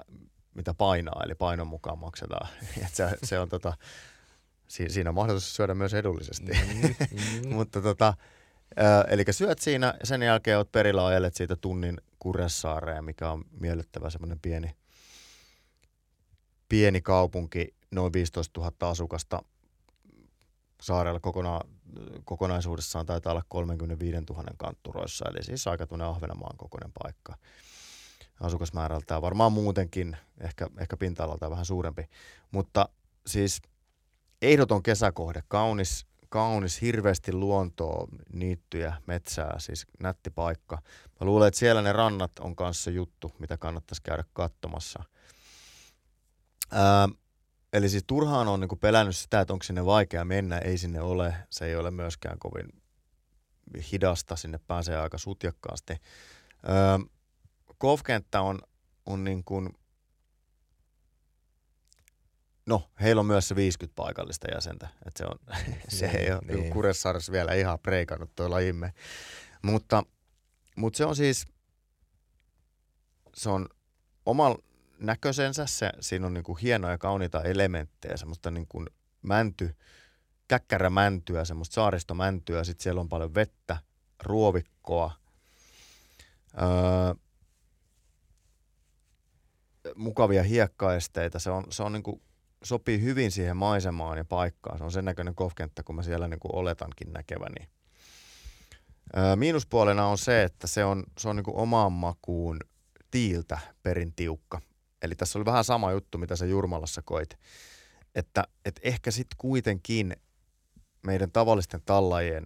mitä painaa, eli painon mukaan maksetaan. Et se, se on tota, siinä on mahdollisuus syödä myös edullisesti. Mm-hmm. Mutta tota, eli syöt siinä sen jälkeen olet perillä ajelet siitä tunnin Kuressaareen, mikä on miellyttävä semmoinen pieni, pieni kaupunki, noin 15 000 asukasta. Saarella kokona, kokonaisuudessaan taitaa olla 35 000 kantturoissa, eli siis aika tuonne Ahvenanmaan kokoinen paikka asukasmäärältään. Varmaan muutenkin, ehkä, ehkä pinta-alalta vähän suurempi. Mutta siis ehdoton kesäkohde, kaunis, kaunis, hirveästi luontoa, niittyjä, metsää, siis nätti paikka. Mä luulen, että siellä ne rannat on kanssa juttu, mitä kannattaisi käydä katsomassa. Ää, eli siis turhaan on niinku pelännyt sitä, että onko sinne vaikea mennä. Ei sinne ole. Se ei ole myöskään kovin hidasta. Sinne pääsee aika sutjakkaasti. Ää, golfkenttä on, on niin kuin, no heillä on myös se 50 paikallista jäsentä. Että se on, se niin, ei ole niin. Kuressaaressa vielä ihan preikannut tuo lajimme. Mutta, mutta se on siis, se on oman näköisensä. Se, siinä on niin kuin hienoja kauniita elementtejä, semmoista niin kuin mänty, käkkärämäntyä, semmoista saaristomäntyä. Sitten siellä on paljon vettä, ruovikkoa. Öö, mukavia hiekkaesteitä. Se, on, se on niin kuin, sopii hyvin siihen maisemaan ja paikkaan. Se on sen näköinen golfkenttä, kun mä siellä niin kuin oletankin näkeväni. Öö, miinuspuolena on se, että se on, se on niin kuin omaan makuun tiiltä perin tiukka. Eli tässä oli vähän sama juttu, mitä sä Jurmalassa koit. Että, että ehkä sitten kuitenkin meidän tavallisten tallajien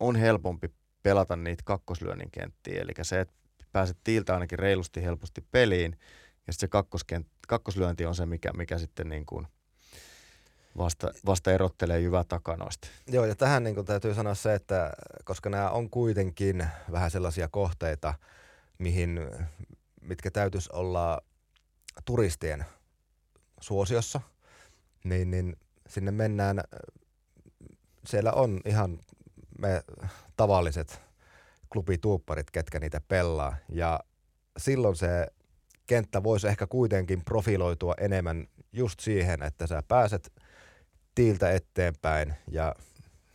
on helpompi pelata niitä kakkoslyönnin kenttiä. Eli se, että pääset tiiltä ainakin reilusti helposti peliin. Ja sitten se kakkoskent, kakkoslyönti on se, mikä, mikä sitten niin kuin vasta, vasta erottelee jyvä takanoista. Joo, ja tähän niin täytyy sanoa se, että koska nämä on kuitenkin vähän sellaisia kohteita, mihin, mitkä täytyisi olla turistien suosiossa, niin, niin sinne mennään, siellä on ihan me tavalliset klubituupparit, ketkä niitä pelaa. Ja silloin se kenttä voisi ehkä kuitenkin profiloitua enemmän just siihen, että sä pääset tiiltä eteenpäin ja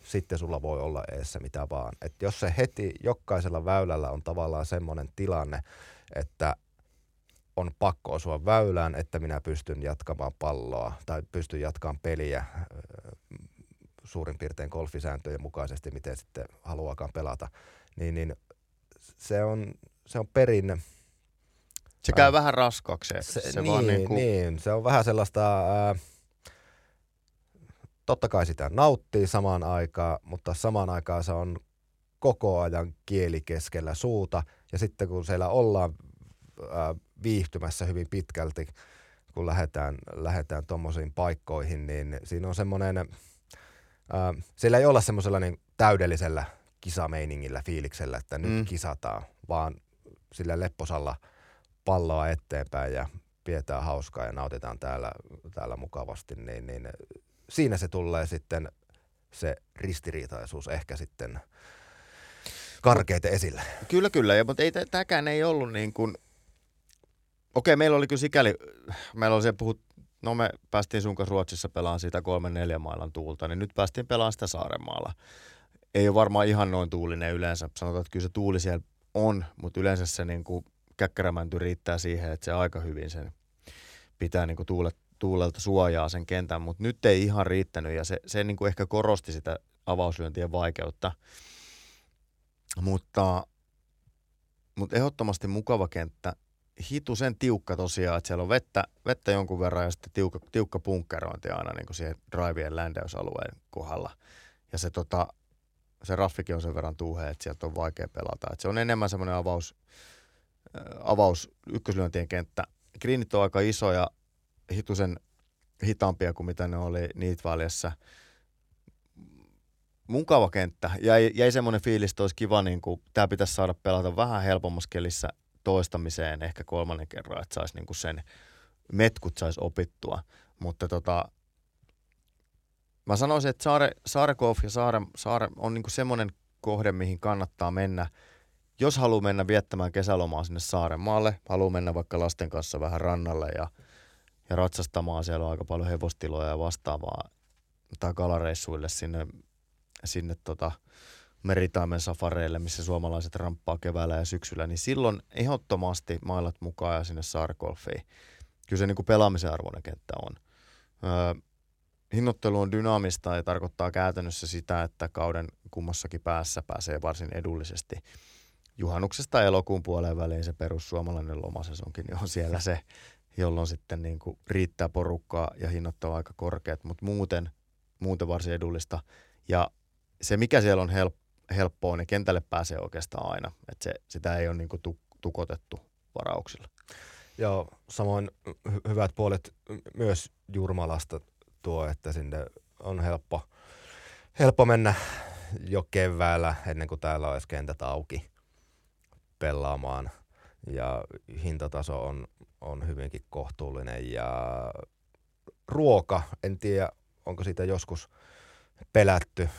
sitten sulla voi olla eessä mitä vaan. Et jos se heti jokaisella väylällä on tavallaan semmoinen tilanne, että on pakko osua väylään, että minä pystyn jatkamaan palloa tai pystyn jatkamaan peliä suurin piirtein golfisääntöjen mukaisesti, miten sitten haluakaan pelata, niin, niin se, on, se on perin... Se käy ää, vähän raskaaksi. Se, se niin, vaan niin, kuin... niin, se on vähän sellaista... Ää, totta kai sitä nauttii samaan aikaan, mutta samaan aikaan se on koko ajan kieli keskellä suuta. Ja sitten kun siellä ollaan ää, viihtymässä hyvin pitkälti, kun lähdetään, lähdetään tuommoisiin paikkoihin, niin siinä on semmoinen, äh, siellä ei olla semmoisella niin täydellisellä kisameiningillä, fiiliksellä, että nyt mm. kisataan, vaan sillä lepposalla palloa eteenpäin ja pidetään hauskaa ja nautitaan täällä, täällä mukavasti, niin, niin siinä se tulee sitten se ristiriitaisuus ehkä sitten karkeita esille. Kyllä, kyllä, ja, mutta ei, tämäkään ei ollut niin kuin, okei, meillä oli kyllä sikäli, meillä oli se puhut, no me päästiin sun kanssa Ruotsissa pelaamaan siitä kolmen neljän mailan tuulta, niin nyt päästiin pelaamaan sitä Saarenmaalla. Ei ole varmaan ihan noin tuulinen yleensä, sanotaan, että kyllä se tuuli siellä on, mutta yleensä se niin kuin käkkärämänty riittää siihen, että se aika hyvin sen pitää niin kuin tuulet, tuulelta suojaa sen kentän, mutta nyt ei ihan riittänyt ja se, se niin kuin ehkä korosti sitä avauslyöntien vaikeutta. Mutta, mutta ehdottomasti mukava kenttä. Hitusen tiukka tosiaan, että siellä on vettä, vettä jonkun verran ja sitten tiukka, tiukka punkkerointi aina niin kuin siihen drivien ländäysalueen kohdalla. Ja se, tota, se raffikin on sen verran tuuhe, että sieltä on vaikea pelata. Et se on enemmän semmoinen avaus, avaus ykköslyöntien kenttä. Greenit on aika isoja, hitusen hitaampia kuin mitä ne oli Niitvaljassa. Mukava kenttä. Jäi, jäi semmoinen fiilis, että olisi kiva, niin kuin, tämä pitäisi saada pelata vähän helpommassa kelissä toistamiseen ehkä kolmannen kerran, että saisi niin sen metkut saisi opittua. Mutta tota, mä sanoisin, että Saare, Saarekov ja Saare, Saare on niin kuin semmoinen kohde, mihin kannattaa mennä – jos haluaa mennä viettämään kesälomaa sinne Saarenmaalle, haluaa mennä vaikka lasten kanssa vähän rannalle ja, ja ratsastamaan, siellä on aika paljon hevostiloja ja vastaavaa, tai kalareissuille sinne, sinne tota, meritaimen safareille, missä suomalaiset ramppaa keväällä ja syksyllä, niin silloin ehdottomasti mailat mukaan ja sinne Saarkolfiin. Kyllä se niin pelaamisen arvoinen kenttä on. Öö, hinnoittelu on dynaamista ja tarkoittaa käytännössä sitä, että kauden kummassakin päässä pääsee varsin edullisesti – juhannuksesta elokuun puoleen väliin se perussuomalainen lomasesonkin on siellä se, jolloin sitten niin kuin riittää porukkaa ja hinnat aika korkeat, mutta muuten, muuten varsin edullista. Ja se, mikä siellä on help, helppoa, niin kentälle pääsee oikeastaan aina. että se, sitä ei ole niin kuin tukotettu varauksilla. Joo, samoin hy- hyvät puolet myös Jurmalasta tuo, että sinne on helppo, helppo mennä jo keväällä ennen kuin täällä olisi kentät auki pelaamaan ja hintataso on, on hyvinkin kohtuullinen ja ruoka, en tiedä onko siitä joskus pelätty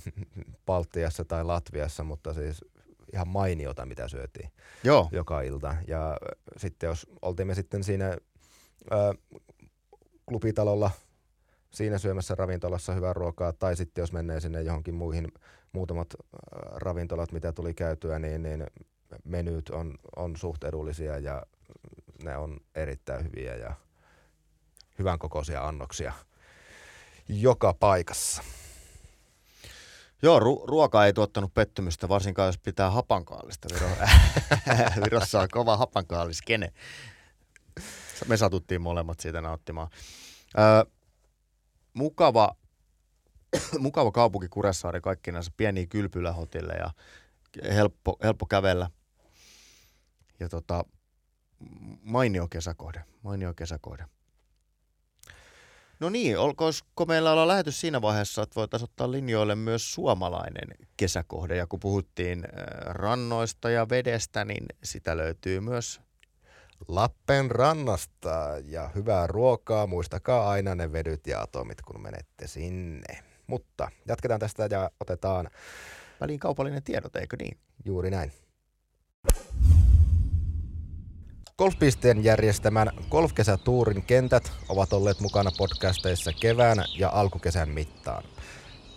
Baltiassa tai Latviassa, mutta siis ihan mainiota, mitä syötiin Joo. joka ilta. Ja sitten jos oltiin me sitten siinä ää, klubitalolla siinä syömässä ravintolassa hyvää ruokaa, tai sitten jos menee sinne johonkin muihin muutamat ravintolat, mitä tuli käytyä, niin, niin menyt on, on suht edullisia ja ne on erittäin hyviä ja hyvän kokoisia annoksia joka paikassa. Joo, ru- ruoka ei tuottanut pettymystä, varsinkaan jos pitää hapankaalista. Viro- Virossa on kova hapankaalliskene. Me satuttiin molemmat siitä nauttimaan. Öö, mukava, mukava kaupunki Kuressaari, kaikki näissä pieniä kylpylähotille ja helppo, helppo kävellä ja tota, mainio kesäkohde, mainio kesäkohde. No niin, olkoisiko meillä olla lähetys siinä vaiheessa, että voitaisiin ottaa linjoille myös suomalainen kesäkohde. Ja kun puhuttiin äh, rannoista ja vedestä, niin sitä löytyy myös Lappen rannasta ja hyvää ruokaa. Muistakaa aina ne vedyt ja atomit, kun menette sinne. Mutta jatketaan tästä ja otetaan... Väliin kaupallinen tiedot, eikö niin? Juuri näin. Golfpisteen järjestämän golfkesätuurin kentät ovat olleet mukana podcasteissa kevään ja alkukesän mittaan.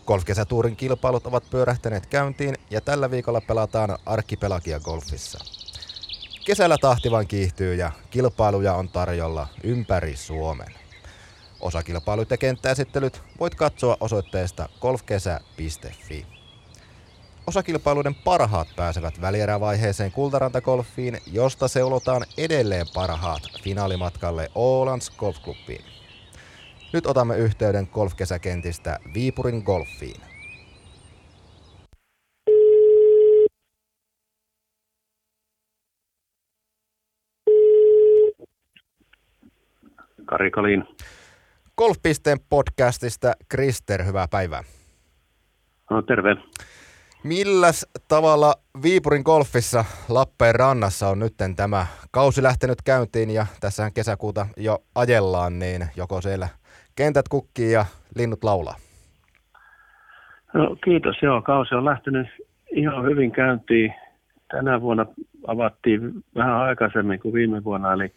Golfkesätuurin kilpailut ovat pyörähtäneet käyntiin ja tällä viikolla pelataan Arkkipelagia golfissa. Kesällä tahti vain kiihtyy ja kilpailuja on tarjolla ympäri Suomen. Osakilpailut ja kenttäesittelyt voit katsoa osoitteesta golfkesä.fi. Osakilpailuiden parhaat pääsevät välierävaiheeseen Kultarantakolfiin, josta seulotaan edelleen parhaat finaalimatkalle Ålands Golfklubiin. Nyt otamme yhteyden golfkesäkentistä Viipurin golfiin. Kari Kalin. Golfpisteen podcastista Krister, hyvää päivää. No terve. Milläs tavalla Viipurin golfissa Lappeen rannassa on nyt tämä kausi lähtenyt käyntiin ja tässähän kesäkuuta jo ajellaan, niin joko siellä kentät kukkii ja linnut laulaa? No, kiitos, joo. Kausi on lähtenyt ihan hyvin käyntiin. Tänä vuonna avattiin vähän aikaisemmin kuin viime vuonna, eli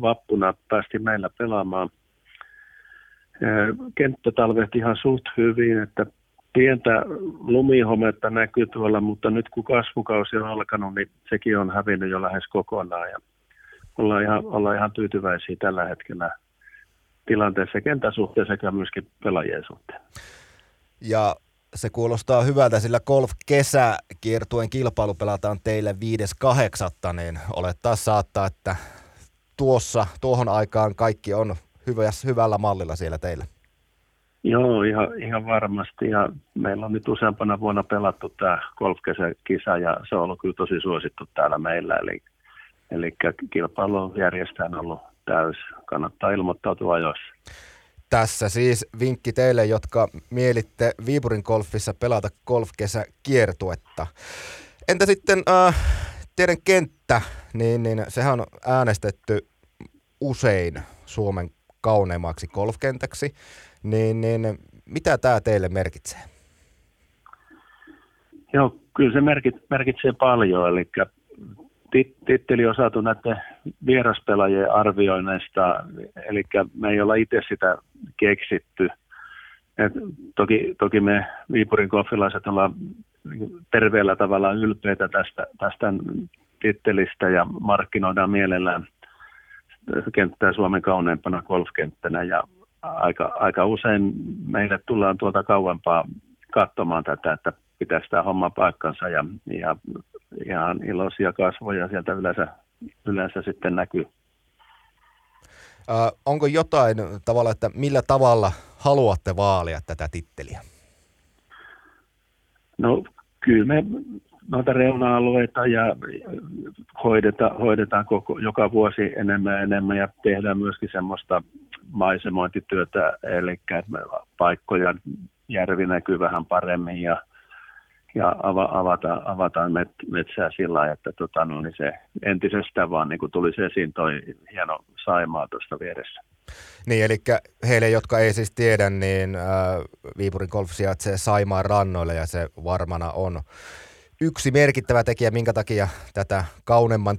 vappuna päästi meillä pelaamaan. Kenttä talvehti ihan suht hyvin, että pientä lumihometta näkyy tuolla, mutta nyt kun kasvukausi on alkanut, niin sekin on hävinnyt jo lähes kokonaan. Ja ollaan ihan, ollaan ihan tyytyväisiä tällä hetkellä tilanteessa kentän suhteen sekä myöskin pelaajien suhteen. Ja se kuulostaa hyvältä, sillä golf-kesäkiertueen kilpailu pelataan teille 5.8. Niin olettaa saattaa, että tuossa, tuohon aikaan kaikki on hyvällä mallilla siellä teillä. Joo, ihan, ihan varmasti. Ja meillä on nyt useampana vuonna pelattu tämä golfkesäkisa ja se on ollut kyllä tosi suosittu täällä meillä. Eli, eli kilpailu järjestään ollut täys. Kannattaa ilmoittautua ajoissa. Tässä siis vinkki teille, jotka mielitte Viipurin golfissa pelata golfkesäkiertuetta. Entä sitten äh, teidän kenttä, niin, niin sehän on äänestetty usein Suomen kauneimmaksi golfkentäksi niin, niin mitä tämä teille merkitsee? Joo, kyllä se merkit, merkitsee paljon, eli titteli on saatu näiden vieraspelaajien arvioinneista, eli me ei olla itse sitä keksitty. Et toki, toki me Viipurin koffilaiset ollaan terveellä tavalla ylpeitä tästä, tästä tittelistä ja markkinoidaan mielellään kenttää Suomen kauneimpana golfkenttänä ja aika, aika usein meille tullaan tuolta kauempaa katsomaan tätä, että pitäisi tämä homma paikkansa ja, ja ihan iloisia kasvoja sieltä yleensä, yleensä sitten näkyy. Äh, onko jotain tavalla, että millä tavalla haluatte vaalia tätä titteliä? No kyllä me noita reuna-alueita ja hoidetaan, hoidetaan koko, joka vuosi enemmän ja enemmän ja tehdään myöskin semmoista maisemointityötä, eli paikkoja, järvi näkyy vähän paremmin ja, ja ava, avata, avataan met, metsää sillä lailla, että tota, no, niin se entisestään vaan niin tuli se esiin toi hieno Saimaa tuosta vieressä. Niin, eli heille, jotka ei siis tiedä, niin äh, Viipurin golf sijaitsee Saimaan rannoille ja se varmana on yksi merkittävä tekijä, minkä takia tätä kaunemman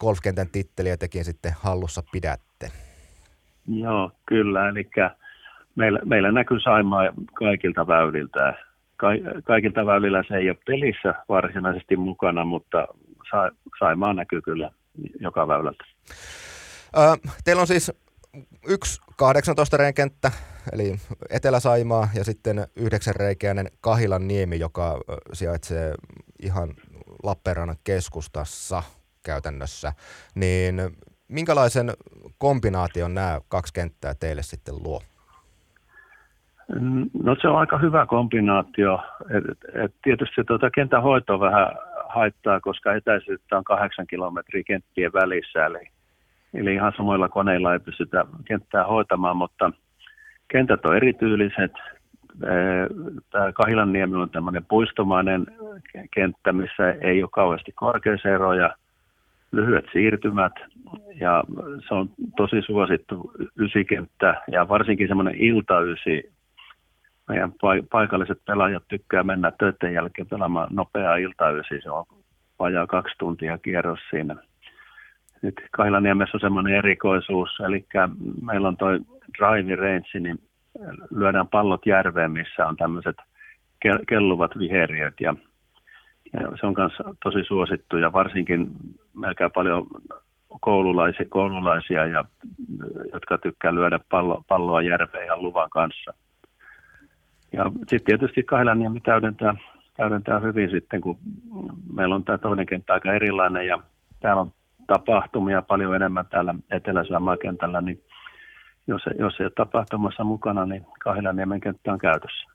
golfkentän titteliä tekin sitten hallussa pidätte. Joo, kyllä. Eli meillä, meillä näkyy Saimaa kaikilta väyliltä. Ka, kaikilta väylillä se ei ole pelissä varsinaisesti mukana, mutta sa, Saimaa näkyy kyllä joka väylältä. Teillä on siis yksi 18 reikenttä, eli Etelä-Saimaa, ja sitten yhdeksän reikäinen Kahilan niemi, joka sijaitsee ihan Lappeenrannan keskustassa käytännössä. Niin minkälaisen kombinaation nämä kaksi kenttää teille sitten luo? No se on aika hyvä kombinaatio. Et, et tietysti tuota kentän hoito vähän haittaa, koska etäisyyttä on kahdeksan kilometriä kenttien välissä, eli, eli ihan samoilla koneilla ei pystytä kenttää hoitamaan, mutta kentät on erityyliset. Tämä Kahilanniemi on tämmöinen puistomainen kenttä, missä ei ole kauheasti korkeuseroja, lyhyet siirtymät ja se on tosi suosittu ysikenttä ja varsinkin semmoinen iltaysi. Meidän paikalliset pelaajat tykkää mennä töiden jälkeen pelaamaan nopeaa iltaysi. Se on vajaa kaksi tuntia kierros siinä. Nyt Kailaniemessä on semmoinen erikoisuus, eli meillä on toi drive range, niin lyödään pallot järveen, missä on tämmöiset kelluvat viheriöt ja ja se on myös tosi suosittu ja varsinkin melkein paljon koululaisia, koululaisia ja, jotka tykkää lyödä pallo, palloa järveen ja luvan kanssa. Ja sitten tietysti Kailaniemi täydentää, täydentää hyvin sitten, kun meillä on tämä toinen kenttä aika erilainen ja täällä on tapahtumia paljon enemmän täällä etelä kentällä, niin jos, jos ei ole tapahtumassa mukana, niin Kahilaniemen kenttä on käytössä.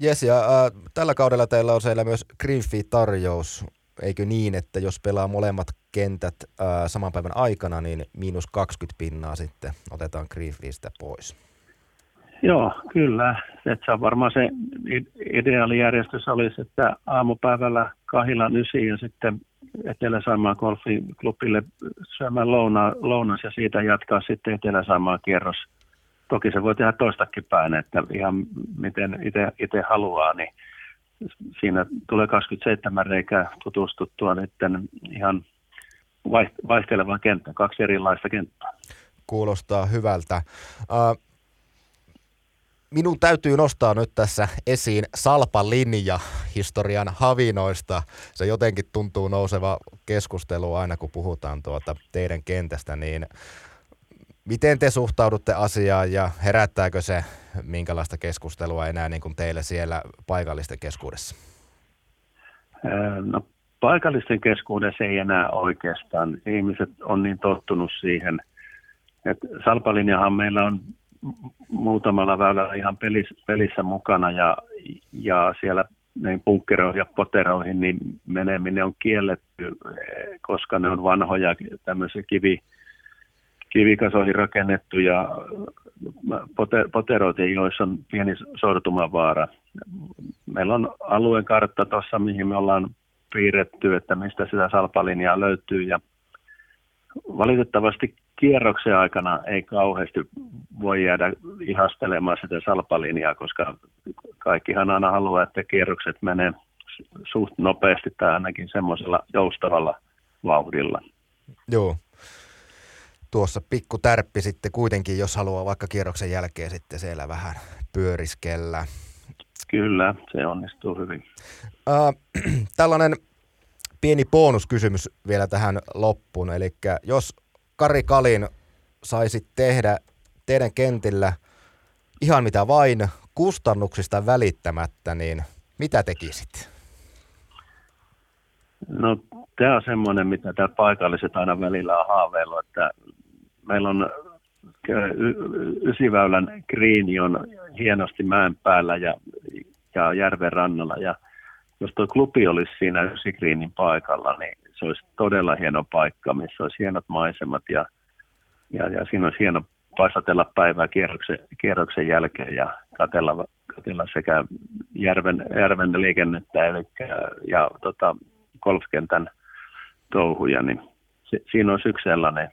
Jes, ja äh, tällä kaudella teillä on siellä myös Greenfeed-tarjous, eikö niin, että jos pelaa molemmat kentät äh, saman päivän aikana, niin miinus 20 pinnaa sitten otetaan Greenfeedistä pois. Joo, kyllä. Että se on varmaan se ideaalijärjestys olisi, että aamupäivällä kahilla ysi ja sitten Etelä-Saimaan golfiklubille syömään louna, lounas ja siitä jatkaa sitten Etelä-Saimaan kierros. Toki se voi tehdä toistakin päin, että ihan miten itse haluaa, niin siinä tulee 27 reikää tutustuttua nyt ihan vaihtelevaan kenttään, kaksi erilaista kenttää. Kuulostaa hyvältä. Uh, minun täytyy nostaa nyt tässä esiin salpalinja historian havinoista. Se jotenkin tuntuu nouseva keskustelu aina, kun puhutaan tuota teidän kentästä, niin miten te suhtaudutte asiaan ja herättääkö se minkälaista keskustelua enää niin kuin teille siellä paikallisten keskuudessa? No, paikallisten keskuudessa ei enää oikeastaan. Ihmiset on niin tottunut siihen, että salpalinjahan meillä on muutamalla väylällä ihan pelissä, pelissä mukana ja, ja siellä näin punkkeroihin ja poteroihin niin meneminen on kielletty, koska ne on vanhoja tämmöisiä kivi, kivikasoihin rakennettuja poteroita, joissa on pieni sortumavaara. Meillä on alueen kartta tuossa, mihin me ollaan piirretty, että mistä sitä salpalinjaa löytyy ja valitettavasti kierroksen aikana ei kauheasti voi jäädä ihastelemaan sitä salpalinjaa, koska kaikkihan aina haluaa, että kierrokset menee suht nopeasti tai ainakin semmoisella joustavalla vauhdilla. Joo. Tuossa pikku tärppi sitten kuitenkin, jos haluaa vaikka kierroksen jälkeen sitten siellä vähän pyöriskellä. Kyllä, se onnistuu hyvin. Äh, tällainen pieni bonuskysymys vielä tähän loppuun. Eli jos Kari Kalin saisi tehdä teidän kentillä ihan mitä vain kustannuksista välittämättä, niin mitä tekisit? No tämä on semmoinen, mitä tämä paikalliset aina välillä on haaveillut, että meillä on Ysiväylän kriini on hienosti mäen päällä ja, ja järven rannalla ja jos tuo klubi olisi siinä Ysikriinin paikalla, niin se olisi todella hieno paikka, missä olisi hienot maisemat ja, ja, ja siinä olisi hieno paisatella päivää kierroksen, kierroksen jälkeen ja katella, katella sekä järven, järven liikennettä eli, ja tota, golfkentän touhuja, niin se, siinä olisi yksi sellainen.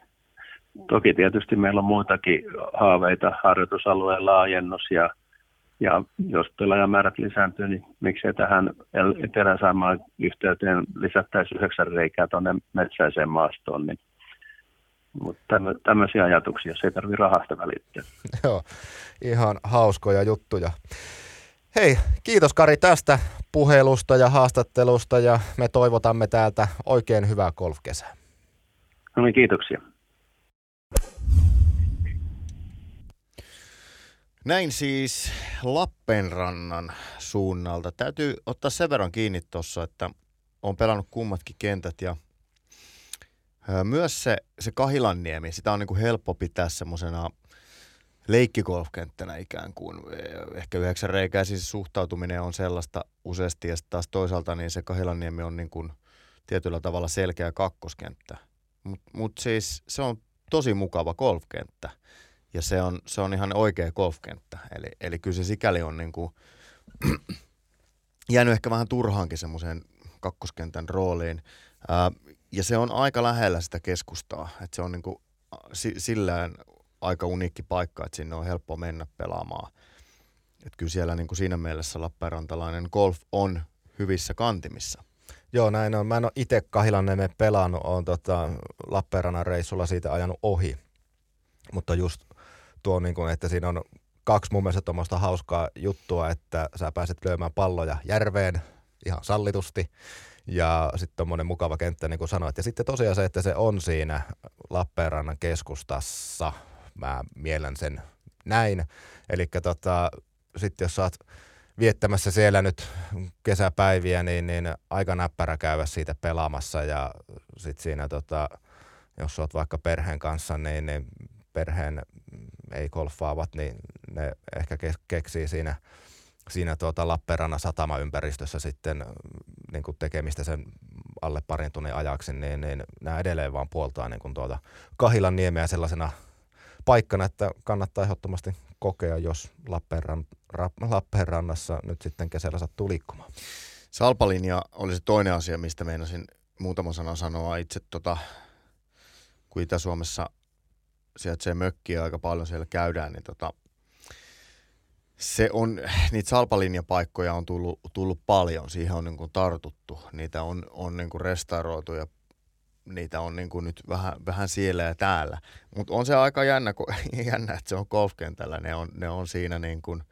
Toki tietysti meillä on muitakin haaveita, harjoitusalueen laajennus ja ja jos pelaajamäärät lisääntyy, niin miksei tähän Etelä-Saimaan yhteyteen lisättäisiin yhdeksän reikää tuonne metsäiseen maastoon. Niin. Mutta tämmöisiä ajatuksia, se ei tarvitse rahasta välittää. Joo, ihan hauskoja juttuja. Hei, kiitos Kari tästä puhelusta ja haastattelusta ja me toivotamme täältä oikein hyvää golfkesää. No niin, kiitoksia. Näin siis Lappenrannan suunnalta. Täytyy ottaa sen verran kiinni tuossa, että on pelannut kummatkin kentät ja myös se, se Kahilanniemi, sitä on niin kuin helppo pitää semmoisena leikkigolfkenttänä ikään kuin. Ehkä yhdeksän reikää siis suhtautuminen on sellaista useasti ja taas toisaalta niin se Kahilanniemi on niin kuin tietyllä tavalla selkeä kakkoskenttä. Mutta mut siis se on tosi mukava golfkenttä ja se on, se on ihan oikea golfkenttä. Eli, eli kyllä se sikäli on niin kuin jäänyt ehkä vähän turhaankin semmoiseen kakkoskentän rooliin. Ää, ja se on aika lähellä sitä keskustaa. Että se on niin kuin, sillään aika uniikki paikka, että sinne on helppo mennä pelaamaan. Että kyllä siellä niin kuin siinä mielessä Lappeenrantalainen golf on hyvissä kantimissa. Joo, näin on. Mä en ole itse Kahilanneemme pelannut, olen tota, Lappeenrannan reissulla siitä ajanut ohi. Mutta just tuo, niin kuin, että siinä on kaksi mun mielestä tuommoista hauskaa juttua, että sä pääset lyömään palloja järveen ihan sallitusti ja sitten tuommoinen mukava kenttä, niin kuin sanoit. Ja sitten tosiaan se, että se on siinä Lappeenrannan keskustassa, mä mielen sen näin. Eli tota, sitten jos oot viettämässä siellä nyt kesäpäiviä, niin, niin aika näppärä käydä siitä pelaamassa ja sitten siinä tota, jos oot vaikka perheen kanssa, niin, niin perheen ei golfaavat, niin ne ehkä keksii siinä, siinä tuota Lappeenrannan satamaympäristössä sitten niin kuin tekemistä sen alle parin tunnin ajaksi, niin, niin nämä edelleen vaan puoltaa niin kuin tuota Kahilan niemeä sellaisena paikkana, että kannattaa ehdottomasti kokea, jos Lappeenran, Lappeenrannassa nyt sitten kesällä sattuu liikkumaan. Salpalinja oli se toinen asia, mistä meinasin muutama sana sanoa. Itse tota, kun Itä-Suomessa sijaitsee mökkiä aika paljon siellä käydään, niin tota, se on, niitä salpalinjapaikkoja on tullut, tullut paljon, siihen on niin kuin tartuttu. Niitä on, on niin kuin restauroitu ja niitä on niin kuin nyt vähän, vähän siellä ja täällä. Mutta on se aika jännä, kun, jännä, että se on golfkentällä. Ne on, ne on siinä niin kuin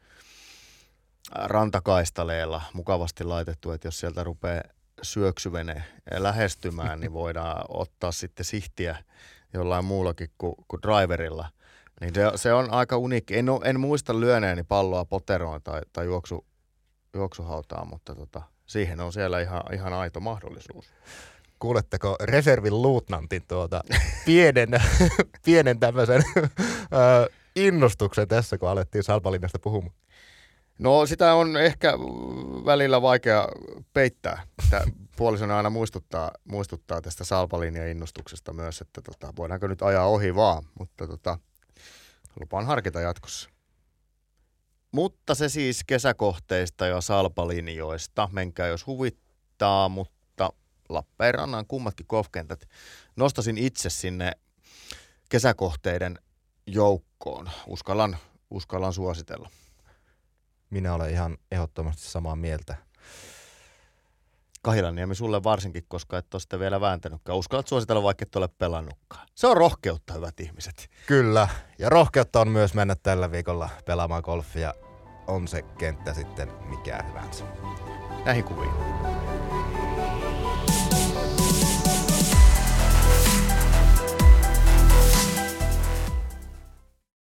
rantakaistaleella mukavasti laitettu, että jos sieltä rupeaa syöksyvene lähestymään, niin voidaan ottaa sitten sihtiä jollain muullakin kuin, kuin driverilla. Niin se, se on aika uniikki. En, en muista lyöneeni palloa poteroon tai, tai juoksu, juoksuhautaan, mutta tota, siihen on siellä ihan, ihan aito mahdollisuus. Kuuletteko reservin luutnantin tuota pienen, pienen tämmöisen innostuksen tässä, kun alettiin Salpalinnasta puhumaan? No sitä on ehkä välillä vaikea peittää. Tämä puolisona aina muistuttaa, muistuttaa tästä salpalinja innostuksesta myös, että tota, voidaanko nyt ajaa ohi vaan, mutta tota, lupaan harkita jatkossa. Mutta se siis kesäkohteista ja salpalinjoista. Menkää jos huvittaa, mutta Lappeenrannan kummatkin golfkentät nostasin itse sinne kesäkohteiden joukkoon. Uskallan, uskallan suositella. Minä olen ihan ehdottomasti samaa mieltä. Kahilaniemi sulle varsinkin, koska et ole sitä vielä vääntänytkään. Uskallat suositella, vaikka et ole pelannutkaan. Se on rohkeutta, hyvät ihmiset. Kyllä, ja rohkeutta on myös mennä tällä viikolla pelaamaan golfia. On se kenttä sitten mikä hyvänsä. Näihin kuviin.